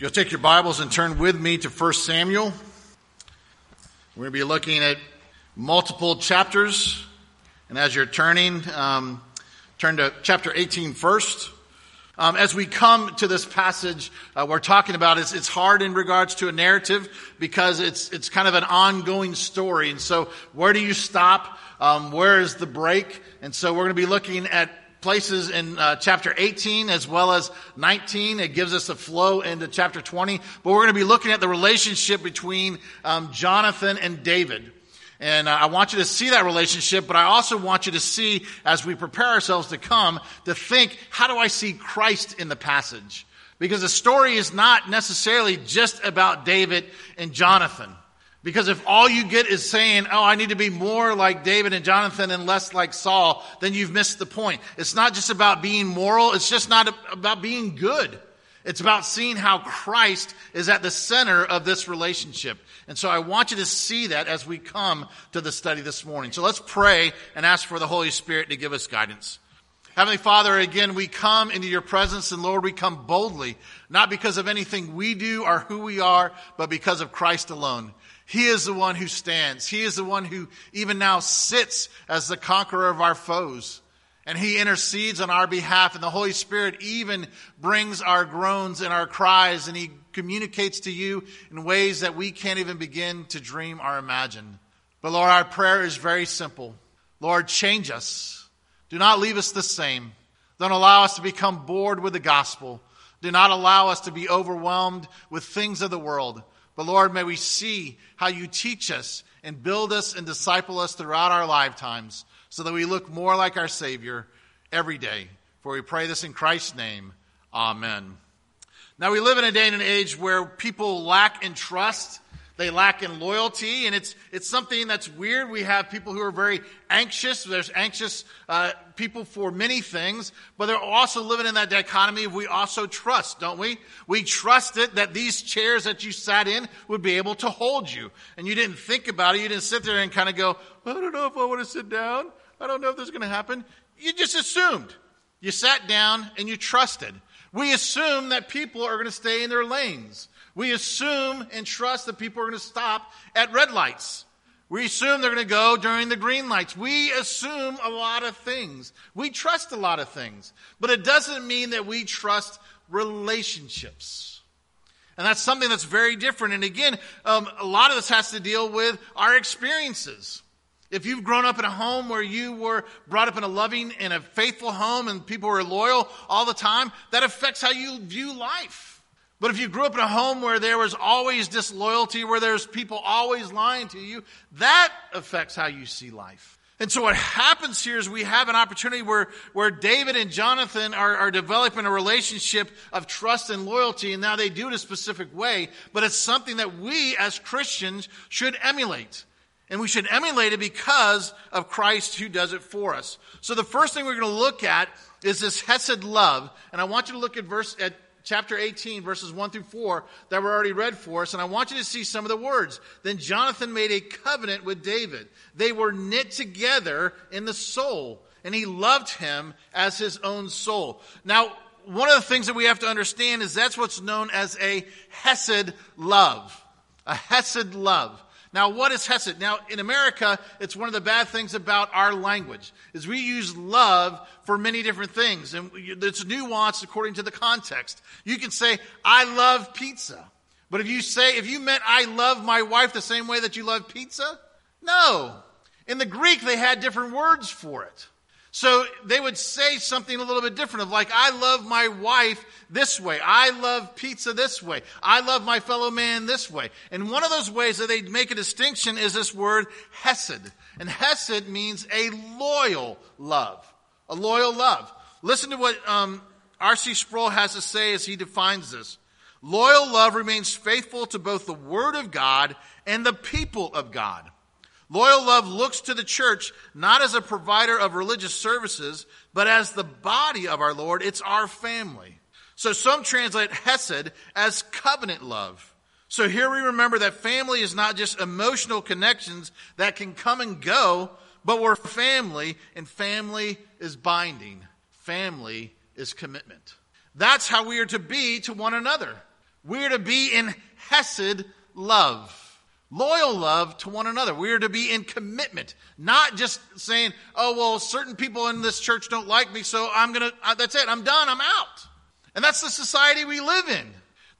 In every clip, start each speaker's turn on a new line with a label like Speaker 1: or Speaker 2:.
Speaker 1: If you'll take your Bibles and turn with me to 1 Samuel, we're going to be looking at multiple chapters. And as you're turning, um, turn to chapter 18 first. Um, as we come to this passage uh, we're talking about, it's, it's hard in regards to a narrative because it's, it's kind of an ongoing story. And so where do you stop? Um, where is the break? And so we're going to be looking at places in uh, chapter 18 as well as 19. It gives us a flow into chapter 20. But we're going to be looking at the relationship between um, Jonathan and David. And uh, I want you to see that relationship, but I also want you to see, as we prepare ourselves to come, to think, how do I see Christ in the passage? Because the story is not necessarily just about David and Jonathan. Because if all you get is saying, oh, I need to be more like David and Jonathan and less like Saul, then you've missed the point. It's not just about being moral. It's just not about being good. It's about seeing how Christ is at the center of this relationship. And so I want you to see that as we come to the study this morning. So let's pray and ask for the Holy Spirit to give us guidance. Heavenly Father, again, we come into your presence and Lord, we come boldly, not because of anything we do or who we are, but because of Christ alone. He is the one who stands. He is the one who even now sits as the conqueror of our foes. And he intercedes on our behalf, and the Holy Spirit even brings our groans and our cries, and he communicates to you in ways that we can't even begin to dream or imagine. But Lord, our prayer is very simple. Lord, change us. Do not leave us the same. Don't allow us to become bored with the gospel. Do not allow us to be overwhelmed with things of the world. But Lord, may we see how you teach us and build us and disciple us throughout our lifetimes so that we look more like our Savior every day. For we pray this in Christ's name. Amen. Now, we live in a day and an age where people lack in trust they lack in loyalty, and it's, it's something that's weird. We have people who are very anxious. There's anxious uh, people for many things, but they're also living in that dichotomy we also trust, don't we? We trusted that these chairs that you sat in would be able to hold you. And you didn't think about it. You didn't sit there and kind of go, I don't know if I want to sit down. I don't know if this is going to happen. You just assumed. You sat down and you trusted. We assume that people are going to stay in their lanes. We assume and trust that people are going to stop at red lights. We assume they're going to go during the green lights. We assume a lot of things. We trust a lot of things. But it doesn't mean that we trust relationships. And that's something that's very different. And again, um, a lot of this has to deal with our experiences. If you've grown up in a home where you were brought up in a loving and a faithful home and people were loyal all the time, that affects how you view life. But if you grew up in a home where there was always disloyalty, where there's people always lying to you, that affects how you see life. And so what happens here is we have an opportunity where, where David and Jonathan are, are developing a relationship of trust and loyalty, and now they do it a specific way, but it's something that we as Christians should emulate. And we should emulate it because of Christ who does it for us. So the first thing we're going to look at is this Hesed love. And I want you to look at verse, at chapter 18, verses 1 through 4, that were already read for us, and I want you to see some of the words. Then Jonathan made a covenant with David. They were knit together in the soul, and he loved him as his own soul. Now, one of the things that we have to understand is that's what's known as a Hesed love. A Hesed love. Now, what is Hesed? Now, in America, it's one of the bad things about our language is we use love for many different things, and it's nuanced according to the context. You can say, "I love pizza," but if you say, if you meant, "I love my wife" the same way that you love pizza, no. In the Greek, they had different words for it. So they would say something a little bit different of like, I love my wife this way. I love pizza this way. I love my fellow man this way. And one of those ways that they make a distinction is this word hesed. And hesed means a loyal love. A loyal love. Listen to what um, R.C. Sproul has to say as he defines this. Loyal love remains faithful to both the Word of God and the people of God. Loyal love looks to the church not as a provider of religious services, but as the body of our Lord. It's our family. So some translate Hesed as covenant love. So here we remember that family is not just emotional connections that can come and go, but we're family, and family is binding. Family is commitment. That's how we are to be to one another. We're to be in Hesed love. Loyal love to one another. We are to be in commitment, not just saying, oh, well, certain people in this church don't like me, so I'm going to, that's it, I'm done, I'm out. And that's the society we live in.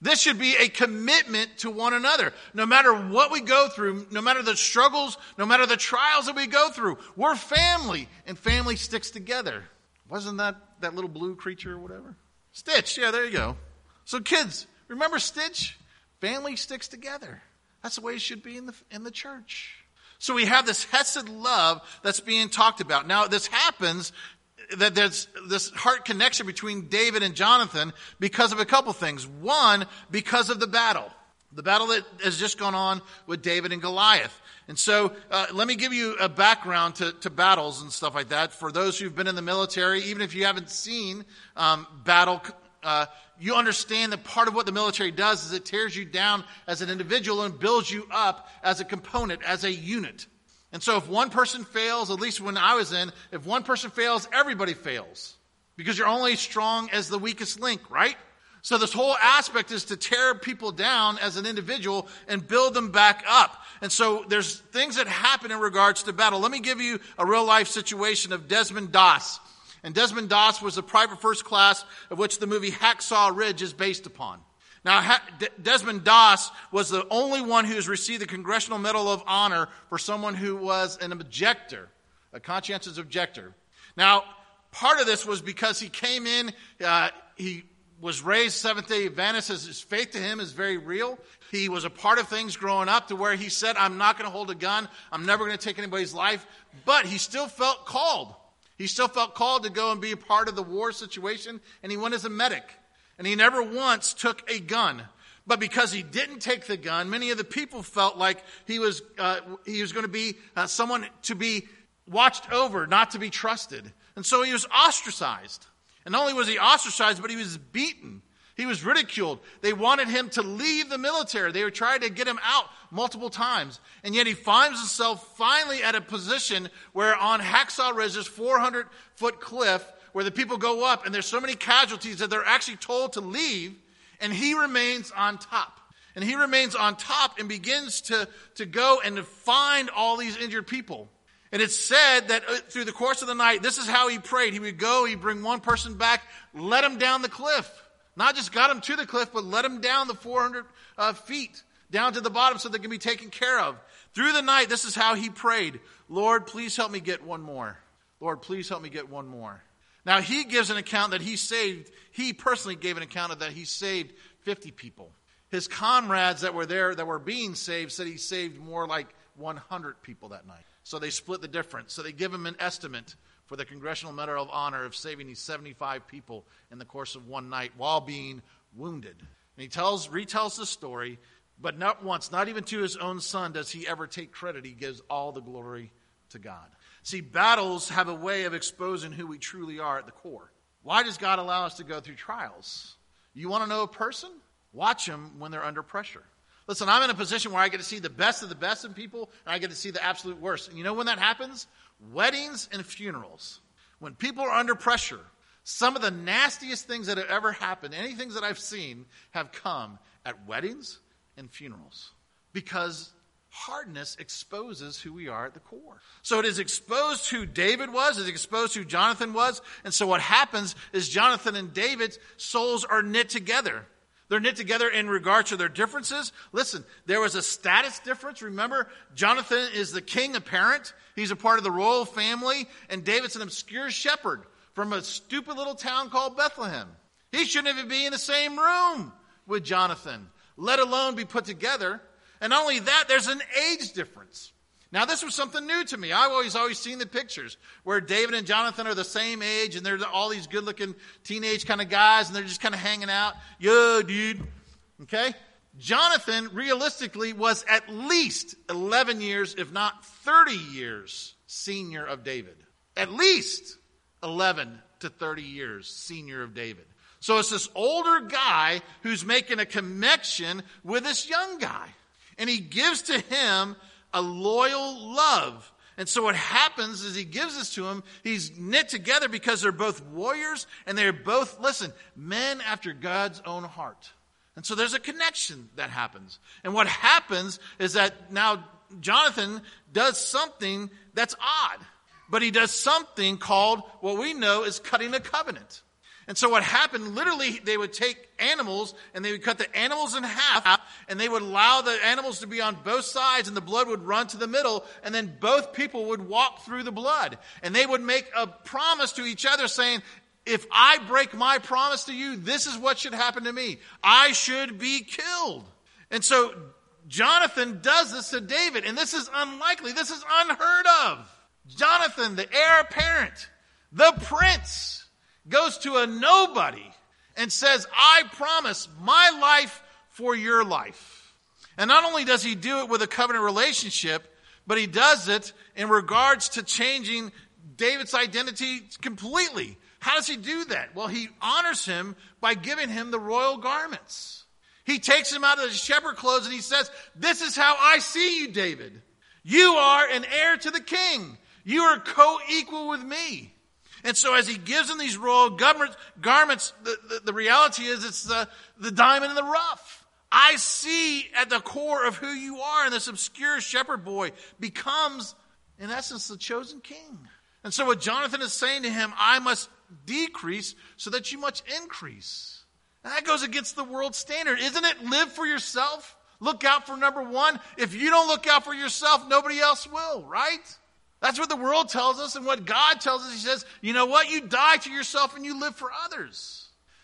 Speaker 1: This should be a commitment to one another. No matter what we go through, no matter the struggles, no matter the trials that we go through, we're family, and family sticks together. Wasn't that that little blue creature or whatever? Stitch, yeah, there you go. So, kids, remember Stitch? Family sticks together. That's the way it should be in the, in the church. So we have this Hesed love that's being talked about. Now, this happens that there's this heart connection between David and Jonathan because of a couple things. One, because of the battle. The battle that has just gone on with David and Goliath. And so, uh, let me give you a background to, to, battles and stuff like that. For those who've been in the military, even if you haven't seen um, battle uh, you understand that part of what the military does is it tears you down as an individual and builds you up as a component, as a unit. And so if one person fails, at least when I was in, if one person fails, everybody fails. Because you're only strong as the weakest link, right? So this whole aspect is to tear people down as an individual and build them back up. And so there's things that happen in regards to battle. Let me give you a real life situation of Desmond Doss. And Desmond Doss was a private first class of which the movie Hacksaw Ridge is based upon. Now, Desmond Doss was the only one who has received the Congressional Medal of Honor for someone who was an objector, a conscientious objector. Now, part of this was because he came in, uh, he was raised Seventh day Adventist. His faith to him is very real. He was a part of things growing up to where he said, I'm not going to hold a gun. I'm never going to take anybody's life. But he still felt called. He still felt called to go and be a part of the war situation, and he went as a medic. And he never once took a gun. But because he didn't take the gun, many of the people felt like he was, uh, he was going to be uh, someone to be watched over, not to be trusted. And so he was ostracized. And not only was he ostracized, but he was beaten. He was ridiculed. They wanted him to leave the military. They were trying to get him out multiple times. And yet he finds himself finally at a position where on Hacksaw Ridge, this 400 foot cliff, where the people go up and there's so many casualties that they're actually told to leave, and he remains on top. And he remains on top and begins to, to go and to find all these injured people. And it's said that uh, through the course of the night, this is how he prayed. He would go, he'd bring one person back, let him down the cliff. Not just got them to the cliff, but let them down the 400 uh, feet down to the bottom so they can be taken care of. Through the night, this is how he prayed Lord, please help me get one more. Lord, please help me get one more. Now, he gives an account that he saved, he personally gave an account of that he saved 50 people. His comrades that were there, that were being saved, said he saved more like 100 people that night. So they split the difference. So they give him an estimate for the Congressional Medal of Honor of saving these 75 people in the course of one night while being wounded. And he tells, retells the story but not once, not even to his own son, does he ever take credit. He gives all the glory to God. See, battles have a way of exposing who we truly are at the core. Why does God allow us to go through trials? You want to know a person? Watch them when they're under pressure. Listen, I'm in a position where I get to see the best of the best in people, and I get to see the absolute worst. And you know when that happens? Weddings and funerals. When people are under pressure, some of the nastiest things that have ever happened, any things that I've seen, have come at weddings and funerals because hardness exposes who we are at the core. So it is exposed who David was, it's exposed who Jonathan was, and so what happens is Jonathan and David's souls are knit together. They're knit together in regard to their differences. Listen, there was a status difference. Remember, Jonathan is the king apparent. He's a part of the royal family, and David's an obscure shepherd from a stupid little town called Bethlehem. He shouldn't even be in the same room with Jonathan let alone be put together. And not only that, there's an age difference. Now, this was something new to me. I've always, always seen the pictures where David and Jonathan are the same age, and they're all these good looking teenage kind of guys, and they're just kind of hanging out. Yo, dude. Okay? Jonathan, realistically, was at least 11 years, if not 30 years, senior of David. At least 11 to 30 years senior of David. So it's this older guy who's making a connection with this young guy. And he gives to him a loyal love. And so what happens is he gives this to him. He's knit together because they're both warriors and they're both, listen, men after God's own heart. And so there's a connection that happens. And what happens is that now Jonathan does something that's odd, but he does something called what we know is cutting a covenant. And so what happened, literally, they would take animals and they would cut the animals in half and they would allow the animals to be on both sides and the blood would run to the middle and then both people would walk through the blood. And they would make a promise to each other saying, if I break my promise to you, this is what should happen to me. I should be killed. And so Jonathan does this to David, and this is unlikely. This is unheard of. Jonathan, the heir apparent, the prince, goes to a nobody and says, I promise my life for your life. And not only does he do it with a covenant relationship, but he does it in regards to changing David's identity completely. How does he do that? Well, he honors him by giving him the royal garments. He takes him out of the shepherd clothes and he says, This is how I see you, David. You are an heir to the king. You are co equal with me. And so, as he gives him these royal garments, the, the, the reality is it's the, the diamond in the rough. I see at the core of who you are, and this obscure shepherd boy becomes, in essence, the chosen king. And so, what Jonathan is saying to him, I must decrease so that you must increase. And that goes against the world standard. Isn't it live for yourself? Look out for number one. If you don't look out for yourself, nobody else will, right? That's what the world tells us and what God tells us. He says, you know what? You die to yourself and you live for others.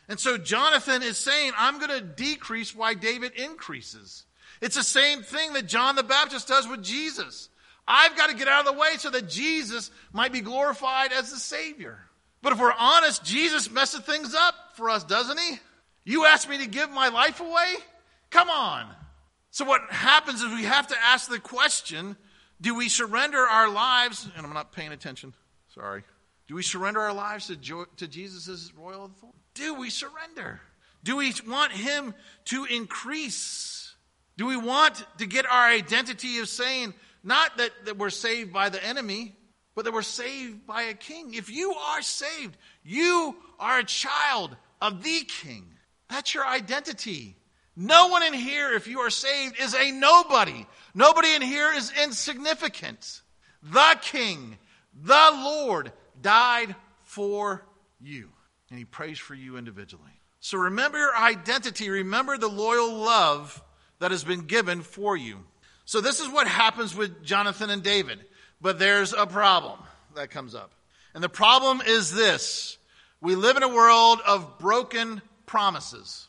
Speaker 1: And so Jonathan is saying, I'm going to decrease why David increases. It's the same thing that John the Baptist does with Jesus. I've got to get out of the way so that Jesus might be glorified as the Savior. But if we're honest, Jesus messes things up for us, doesn't he? You asked me to give my life away? Come on. So what happens is we have to ask the question, do we surrender our lives, and I'm not paying attention, sorry. Do we surrender our lives to, jo- to Jesus' royal authority? Do we surrender? Do we want him to increase? Do we want to get our identity of saying, not that, that we're saved by the enemy, but that we're saved by a king. If you are saved, you are a child of the king. That's your identity. No one in here, if you are saved, is a nobody. Nobody in here is insignificant. The king, the Lord, died for you. And he prays for you individually. So remember your identity. Remember the loyal love that has been given for you. So this is what happens with Jonathan and David. But there's a problem that comes up. And the problem is this we live in a world of broken promises.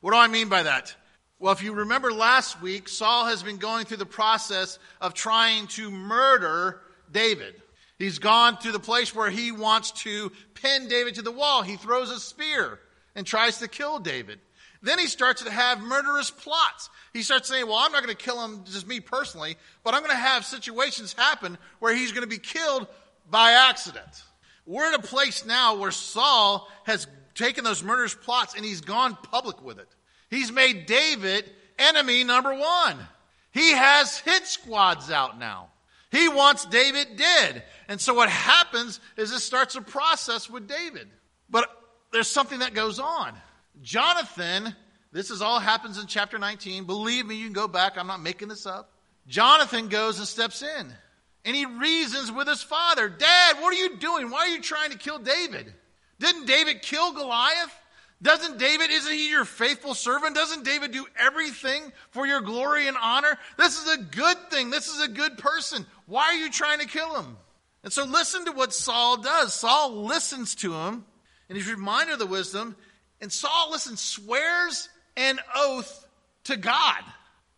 Speaker 1: What do I mean by that? Well, if you remember last week, Saul has been going through the process of trying to murder David. He's gone to the place where he wants to pin David to the wall. He throws a spear and tries to kill David. Then he starts to have murderous plots. He starts saying, Well, I'm not going to kill him, just me personally, but I'm going to have situations happen where he's going to be killed by accident. We're at a place now where Saul has taken those murderous plots and he's gone public with it. He's made David enemy number one. He has hit squads out now. He wants David dead. And so what happens is this starts a process with David. But there's something that goes on. Jonathan, this is all happens in chapter 19. Believe me, you can go back. I'm not making this up. Jonathan goes and steps in. And he reasons with his father Dad, what are you doing? Why are you trying to kill David? Didn't David kill Goliath? Doesn't David, isn't he your faithful servant? Doesn't David do everything for your glory and honor? This is a good thing. This is a good person. Why are you trying to kill him? And so listen to what Saul does. Saul listens to him, and he's reminded of the wisdom, and Saul, listen, swears an oath to God.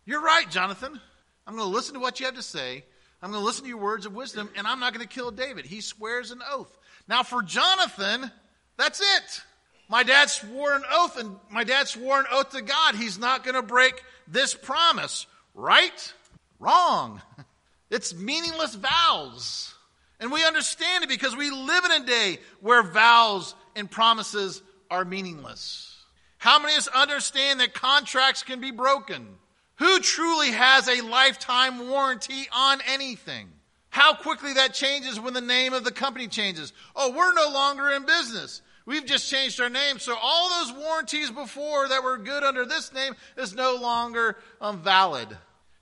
Speaker 1: You're right, Jonathan. I'm going to listen to what you have to say. I'm going to listen to your words of wisdom, and I'm not going to kill David. He swears an oath. Now, for Jonathan, that's it. My dad swore an oath, and my dad swore an oath to God. He's not going to break this promise. Right? Wrong. It's meaningless vows. And we understand it because we live in a day where vows and promises are meaningless? How many of us understand that contracts can be broken? Who truly has a lifetime warranty on anything? How quickly that changes when the name of the company changes. Oh, we're no longer in business. We've just changed our name. So all those warranties before that were good under this name is no longer um, valid.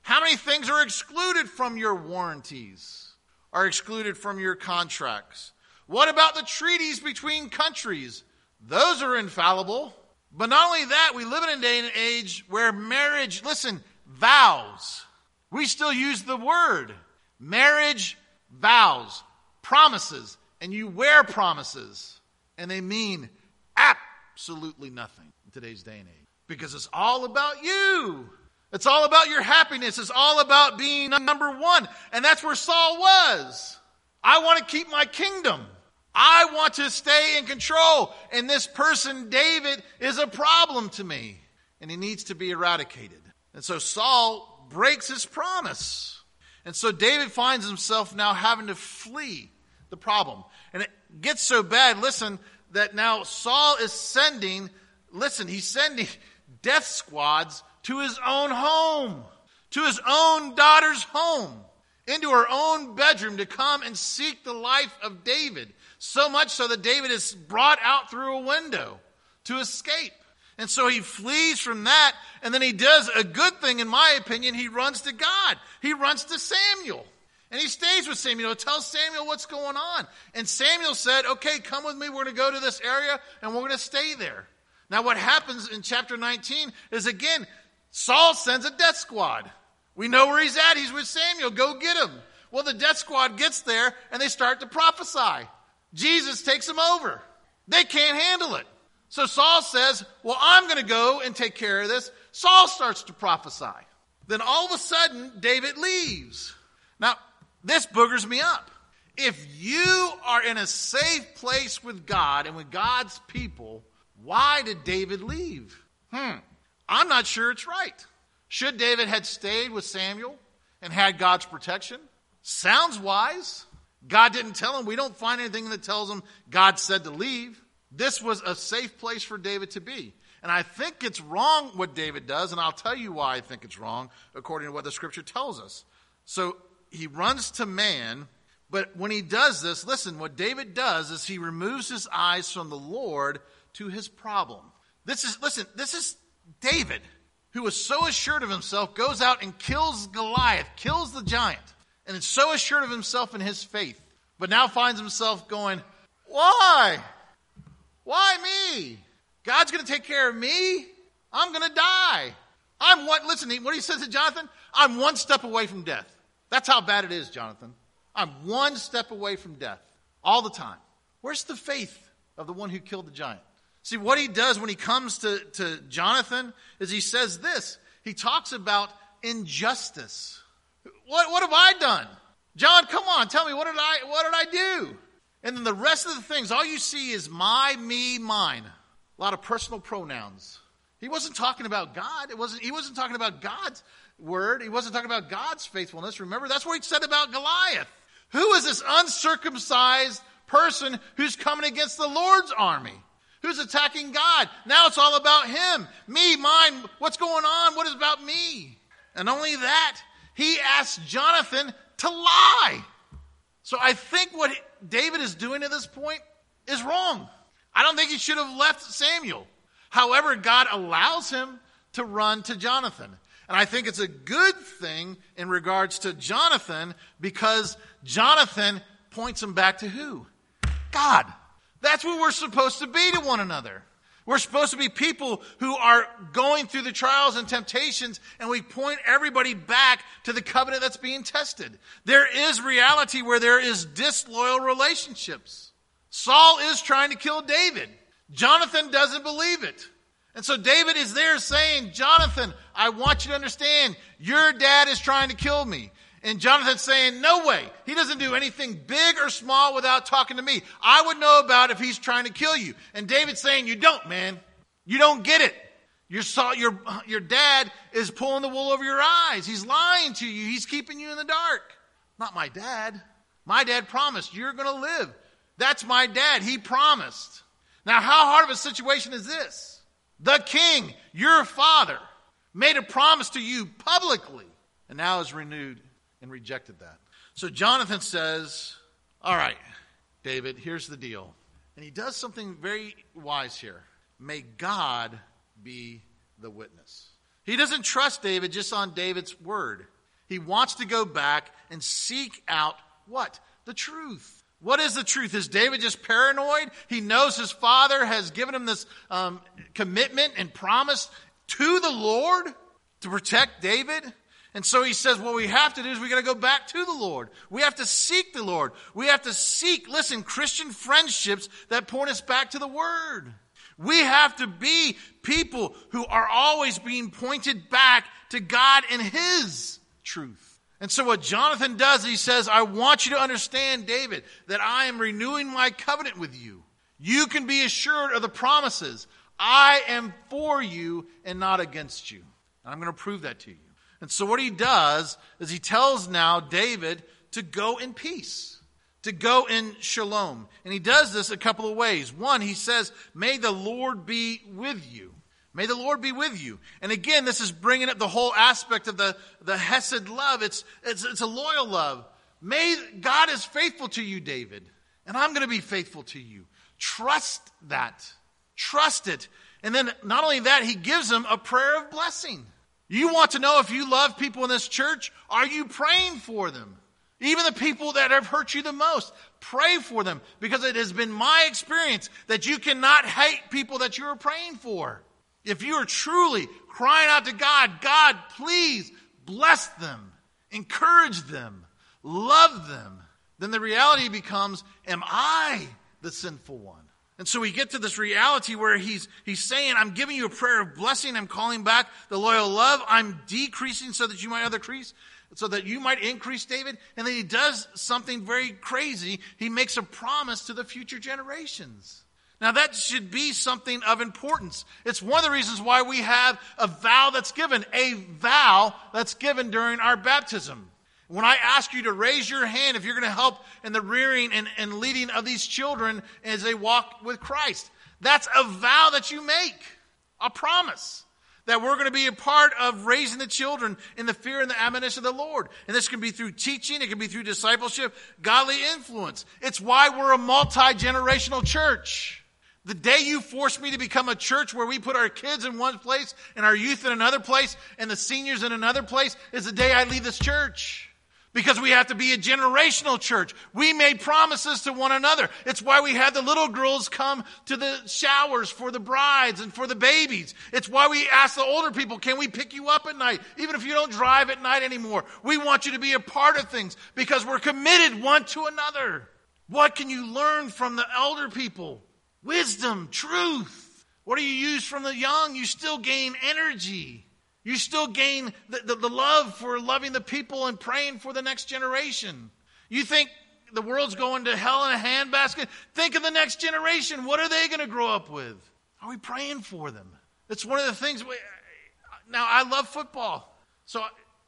Speaker 1: How many things are excluded from your warranties? Are excluded from your contracts? What about the treaties between countries? Those are infallible. But not only that, we live in a day and age where marriage, listen, vows. We still use the word marriage vows, promises, and you wear promises, and they mean absolutely nothing in today's day and age because it's all about you. It's all about your happiness. It's all about being number one. And that's where Saul was. I want to keep my kingdom. I want to stay in control. And this person, David, is a problem to me. And he needs to be eradicated. And so Saul breaks his promise. And so David finds himself now having to flee the problem. Gets so bad, listen, that now Saul is sending, listen, he's sending death squads to his own home, to his own daughter's home, into her own bedroom to come and seek the life of David. So much so that David is brought out through a window to escape. And so he flees from that, and then he does a good thing, in my opinion. He runs to God. He runs to Samuel. And he stays with Samuel, tells Samuel what's going on. And Samuel said, Okay, come with me. We're going to go to this area and we're going to stay there. Now, what happens in chapter 19 is again, Saul sends a death squad. We know where he's at. He's with Samuel. Go get him. Well, the death squad gets there and they start to prophesy. Jesus takes them over. They can't handle it. So Saul says, Well, I'm going to go and take care of this. Saul starts to prophesy. Then all of a sudden, David leaves. Now, this boogers me up. If you are in a safe place with God and with God's people, why did David leave? Hmm. I'm not sure it's right. Should David had stayed with Samuel and had God's protection? Sounds wise. God didn't tell him. We don't find anything that tells him God said to leave. This was a safe place for David to be. And I think it's wrong what David does, and I'll tell you why I think it's wrong according to what the scripture tells us. So he runs to man, but when he does this, listen, what David does is he removes his eyes from the Lord to his problem. This is, listen, this is David, who was so assured of himself, goes out and kills Goliath, kills the giant, and is so assured of himself in his faith, but now finds himself going, Why? Why me? God's going to take care of me. I'm going to die. I'm what, listen, what he says to Jonathan? I'm one step away from death. That's how bad it is, Jonathan. I'm one step away from death all the time. Where's the faith of the one who killed the giant? See, what he does when he comes to, to Jonathan is he says this. He talks about injustice. What, what have I done? John, come on, tell me, what did I, what did I do? And then the rest of the things, all you see is my, me, mine. A lot of personal pronouns. He wasn't talking about God. It wasn't, he wasn't talking about God's word. He wasn't talking about God's faithfulness. Remember, that's what he said about Goliath. Who is this uncircumcised person who's coming against the Lord's army? Who's attacking God? Now it's all about him. Me, mine, what's going on? What is about me? And only that, he asked Jonathan to lie. So I think what David is doing at this point is wrong. I don't think he should have left Samuel. However, God allows him to run to Jonathan. And I think it's a good thing in regards to Jonathan because Jonathan points him back to who? God. That's what we're supposed to be to one another. We're supposed to be people who are going through the trials and temptations, and we point everybody back to the covenant that's being tested. There is reality where there is disloyal relationships. Saul is trying to kill David. Jonathan doesn't believe it. And so David is there saying, Jonathan, I want you to understand, your dad is trying to kill me. And Jonathan's saying, no way. He doesn't do anything big or small without talking to me. I would know about if he's trying to kill you. And David's saying, you don't, man. You don't get it. Your, your, your dad is pulling the wool over your eyes. He's lying to you. He's keeping you in the dark. Not my dad. My dad promised you're going to live. That's my dad. He promised. Now, how hard of a situation is this? The king, your father, made a promise to you publicly and now has renewed and rejected that. So Jonathan says, All right, David, here's the deal. And he does something very wise here. May God be the witness. He doesn't trust David just on David's word. He wants to go back and seek out what? The truth. What is the truth? Is David just paranoid? He knows his father has given him this um, commitment and promise to the Lord to protect David. And so he says, what we have to do is we got to go back to the Lord. We have to seek the Lord. We have to seek, listen, Christian friendships that point us back to the Word. We have to be people who are always being pointed back to God and His truth. And so what Jonathan does, he says, I want you to understand, David, that I am renewing my covenant with you. You can be assured of the promises. I am for you and not against you. I'm going to prove that to you. And so what he does is he tells now David to go in peace, to go in shalom. And he does this a couple of ways. One, he says, May the Lord be with you. May the Lord be with you. And again, this is bringing up the whole aspect of the, the Hesed love. It's, it's, it's a loyal love. May God is faithful to you, David. And I'm going to be faithful to you. Trust that. Trust it. And then not only that, he gives them a prayer of blessing. You want to know if you love people in this church? Are you praying for them? Even the people that have hurt you the most, pray for them because it has been my experience that you cannot hate people that you are praying for. If you are truly crying out to God, God, please bless them, encourage them, love them, then the reality becomes, am I the sinful one? And so we get to this reality where he's, he's saying, I'm giving you a prayer of blessing. I'm calling back the loyal love. I'm decreasing so that you might increase, so that you might increase, David. And then he does something very crazy. He makes a promise to the future generations. Now that should be something of importance. It's one of the reasons why we have a vow that's given, a vow that's given during our baptism. When I ask you to raise your hand if you're going to help in the rearing and, and leading of these children as they walk with Christ, that's a vow that you make, a promise that we're going to be a part of raising the children in the fear and the admonition of the Lord. And this can be through teaching, it can be through discipleship, godly influence. It's why we're a multi generational church. The day you force me to become a church where we put our kids in one place and our youth in another place and the seniors in another place is the day I leave this church because we have to be a generational church. We made promises to one another. It's why we had the little girls come to the showers for the brides and for the babies. It's why we ask the older people, can we pick you up at night? Even if you don't drive at night anymore. We want you to be a part of things because we're committed one to another. What can you learn from the elder people? Wisdom, truth. What do you use from the young? You still gain energy. You still gain the, the, the, love for loving the people and praying for the next generation. You think the world's going to hell in a handbasket? Think of the next generation. What are they going to grow up with? Are we praying for them? It's one of the things. We, now, I love football. So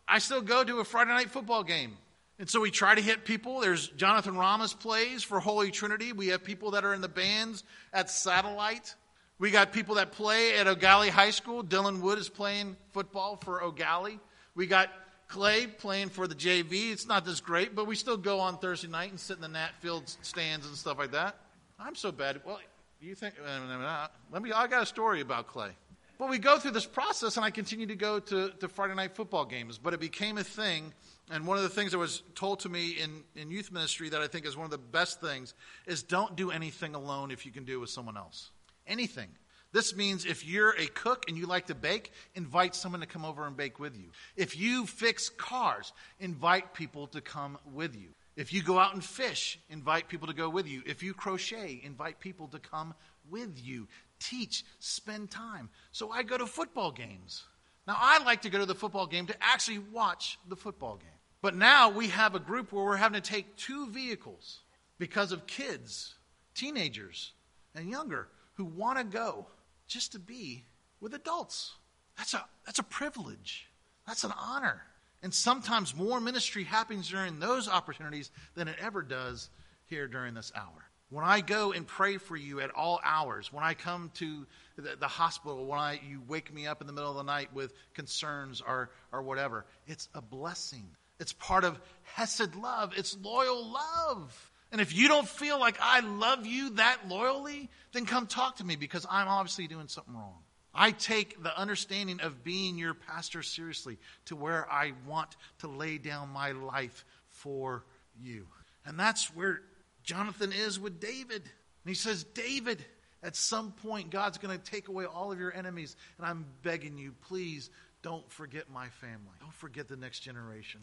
Speaker 1: I still go to a Friday night football game. And so we try to hit people. There's Jonathan Ramos plays for Holy Trinity. We have people that are in the bands at Satellite. We got people that play at Eau Gallie High School. Dylan Wood is playing football for Eau Gallie. We got Clay playing for the JV. It's not this great, but we still go on Thursday night and sit in the Nat Field stands and stuff like that. I'm so bad. Well, you think? Uh, let me. I got a story about Clay. But we go through this process, and I continue to go to, to Friday night football games. But it became a thing, and one of the things that was told to me in, in youth ministry that I think is one of the best things is don't do anything alone if you can do it with someone else anything. This means if you're a cook and you like to bake, invite someone to come over and bake with you. If you fix cars, invite people to come with you. If you go out and fish, invite people to go with you. If you crochet, invite people to come with you. Teach, spend time. So I go to football games. Now, I like to go to the football game to actually watch the football game. But now we have a group where we're having to take two vehicles because of kids, teenagers, and younger who want to go just to be with adults. That's a, that's a privilege. That's an honor. And sometimes more ministry happens during those opportunities than it ever does here during this hour. When I go and pray for you at all hours, when I come to the, the, hospital, when I, you wake me up in the middle of the night with concerns or, or whatever, it's a blessing. It's part of Hesed love, it's loyal love. And if you don't feel like I love you that loyally, then come talk to me because I'm obviously doing something wrong. I take the understanding of being your pastor seriously to where I want to lay down my life for you. And that's where Jonathan is with David. And he says, David, at some point, God's going to take away all of your enemies. And I'm begging you, please don't forget my family. Don't forget the next generation.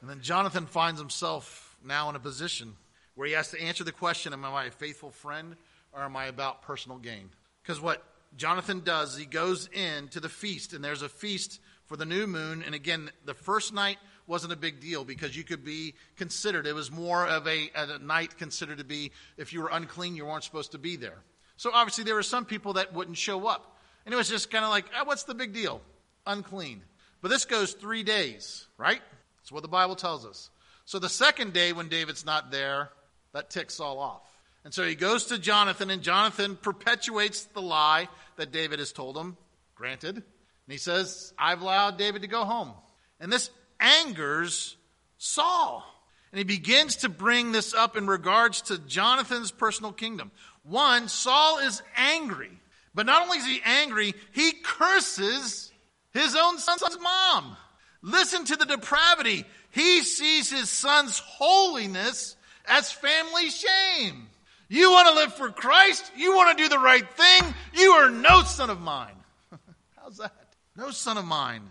Speaker 1: And then Jonathan finds himself now in a position where he has to answer the question Am I a faithful friend or am I about personal gain? Because what Jonathan does, he goes in to the feast, and there's a feast for the new moon. And again, the first night wasn't a big deal because you could be considered. It was more of a, a night considered to be if you were unclean, you weren't supposed to be there. So obviously, there were some people that wouldn't show up. And it was just kind of like, oh, what's the big deal? Unclean. But this goes three days, right? That's what the Bible tells us. So the second day, when David's not there, that ticks all off. And so he goes to Jonathan, and Jonathan perpetuates the lie that David has told him. Granted. And he says, I've allowed David to go home. And this angers Saul. And he begins to bring this up in regards to Jonathan's personal kingdom. One, Saul is angry. But not only is he angry, he curses his own son's mom. Listen to the depravity. He sees his son's holiness as family shame. You want to live for Christ? You want to do the right thing? You are no son of mine. How's that? No son of mine.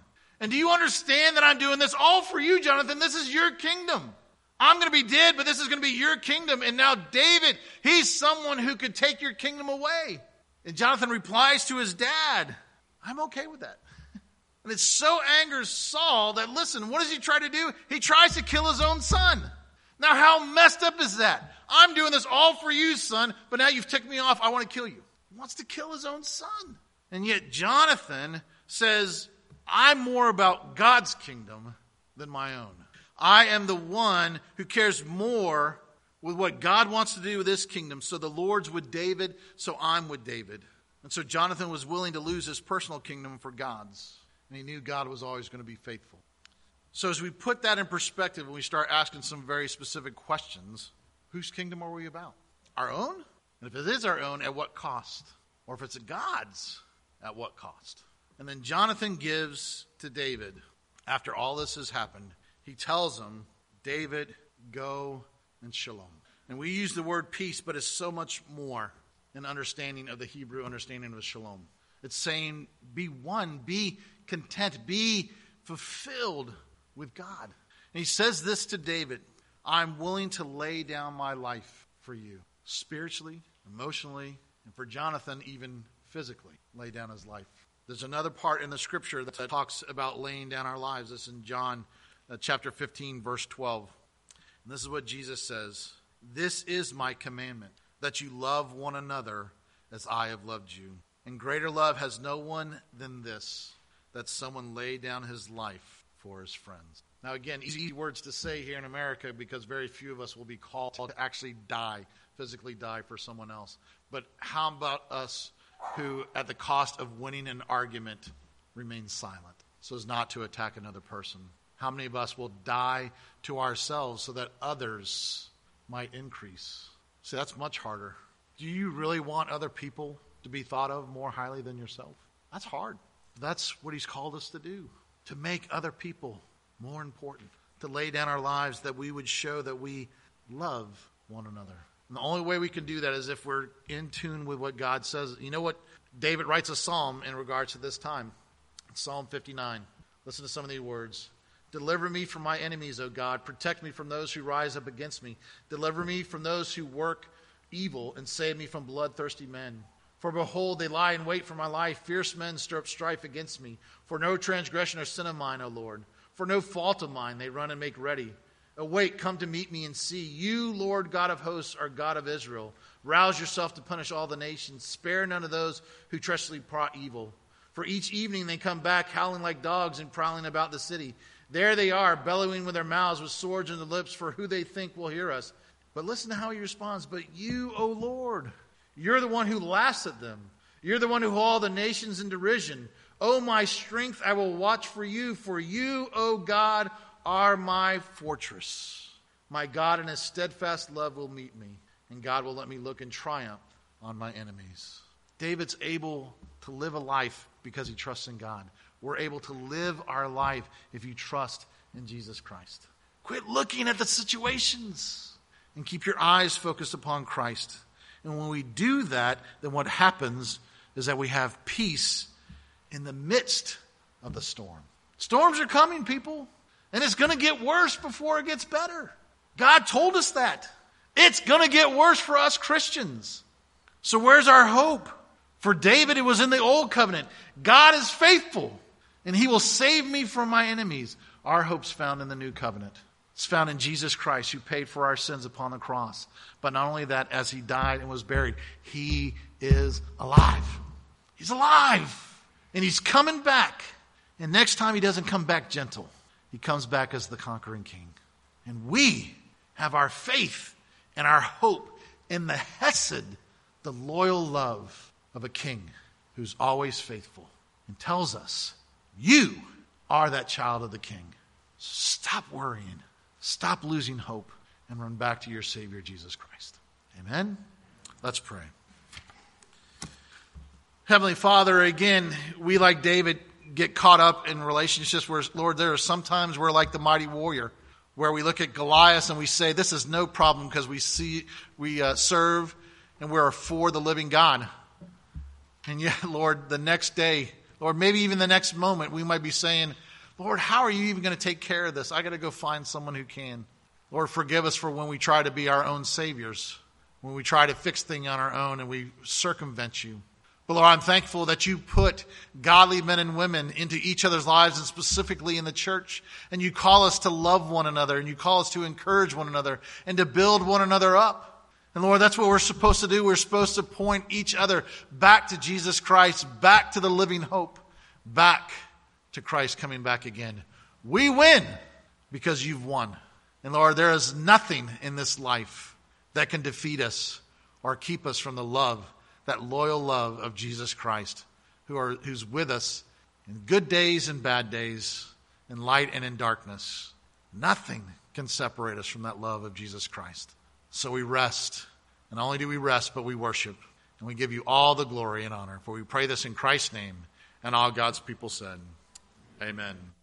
Speaker 1: And do you understand that I'm doing this all for you, Jonathan? This is your kingdom. I'm going to be dead, but this is going to be your kingdom. And now David, he's someone who could take your kingdom away. And Jonathan replies to his dad, I'm okay with that. And it so angers Saul that, listen, what does he try to do? He tries to kill his own son. Now, how messed up is that? I'm doing this all for you, son, but now you've ticked me off. I want to kill you. He wants to kill his own son. And yet, Jonathan says, I'm more about God's kingdom than my own. I am the one who cares more with what God wants to do with this kingdom. So the Lord's with David, so I'm with David. And so Jonathan was willing to lose his personal kingdom for God's. And he knew God was always going to be faithful. So as we put that in perspective and we start asking some very specific questions, whose kingdom are we about? Our own? And if it is our own, at what cost? Or if it's God's, at what cost? And then Jonathan gives to David, after all this has happened, he tells him, David, go and shalom. And we use the word peace, but it's so much more an understanding of the Hebrew understanding of shalom. It's saying, be one, be content, be fulfilled with God. And he says this to David I'm willing to lay down my life for you, spiritually, emotionally, and for Jonathan, even physically, lay down his life. There's another part in the scripture that talks about laying down our lives. This in John uh, chapter 15, verse 12. And this is what Jesus says This is my commandment, that you love one another as I have loved you. And greater love has no one than this, that someone lay down his life for his friends. Now, again, easy words to say here in America because very few of us will be called to actually die, physically die for someone else. But how about us who, at the cost of winning an argument, remain silent so as not to attack another person? How many of us will die to ourselves so that others might increase? See, that's much harder. Do you really want other people to be thought of more highly than yourself? That's hard. That's what he's called us to do to make other people more important, to lay down our lives that we would show that we love one another. And the only way we can do that is if we're in tune with what God says. You know what? David writes a psalm in regards to this time. Psalm 59. Listen to some of these words. Deliver me from my enemies, O God. Protect me from those who rise up against me. Deliver me from those who work evil, and save me from bloodthirsty men. For behold, they lie in wait for my life. Fierce men stir up strife against me. For no transgression or sin of mine, O Lord. For no fault of mine, they run and make ready. Awake, come to meet me and see. You, Lord God of hosts, are God of Israel. Rouse yourself to punish all the nations. Spare none of those who treacherously plot evil. For each evening they come back howling like dogs and prowling about the city. There they are, bellowing with their mouths, with swords in their lips, for who they think will hear us. But listen to how he responds. But you, O Lord, you're the one who laughs at them. You're the one who hauled the nations in derision. O my strength, I will watch for you, for you, O God, are my fortress. My God in his steadfast love will meet me, and God will let me look in triumph on my enemies. David's able to live a life because he trusts in God. We're able to live our life if you trust in Jesus Christ. Quit looking at the situations and keep your eyes focused upon Christ. And when we do that, then what happens is that we have peace in the midst of the storm. Storms are coming, people, and it's going to get worse before it gets better. God told us that. It's going to get worse for us Christians. So, where's our hope? For David, it was in the old covenant. God is faithful, and he will save me from my enemies. Our hope's found in the new covenant. It's found in Jesus Christ, who paid for our sins upon the cross. But not only that, as he died and was buried, he is alive. He's alive. And he's coming back. And next time, he doesn't come back gentle, he comes back as the conquering king. And we have our faith and our hope in the Hesed, the loyal love of a king who's always faithful and tells us, You are that child of the king. Stop worrying. Stop losing hope and run back to your Savior, Jesus Christ. Amen? Let's pray. Heavenly Father, again, we like David get caught up in relationships where, Lord, there are sometimes we're like the mighty warrior, where we look at Goliath and we say, This is no problem because we see, we uh, serve and we're for the living God. And yet, Lord, the next day, or maybe even the next moment, we might be saying, Lord, how are you even going to take care of this? I got to go find someone who can. Lord, forgive us for when we try to be our own saviors, when we try to fix things on our own and we circumvent you. But Lord, I'm thankful that you put godly men and women into each other's lives and specifically in the church. And you call us to love one another and you call us to encourage one another and to build one another up. And Lord, that's what we're supposed to do. We're supposed to point each other back to Jesus Christ, back to the living hope, back to Christ coming back again. We win because you've won. And Lord, there is nothing in this life that can defeat us or keep us from the love, that loyal love of Jesus Christ, who are, who's with us in good days and bad days, in light and in darkness. Nothing can separate us from that love of Jesus Christ. So we rest. And not only do we rest, but we worship. And we give you all the glory and honor. For we pray this in Christ's name. And all God's people said, Amen.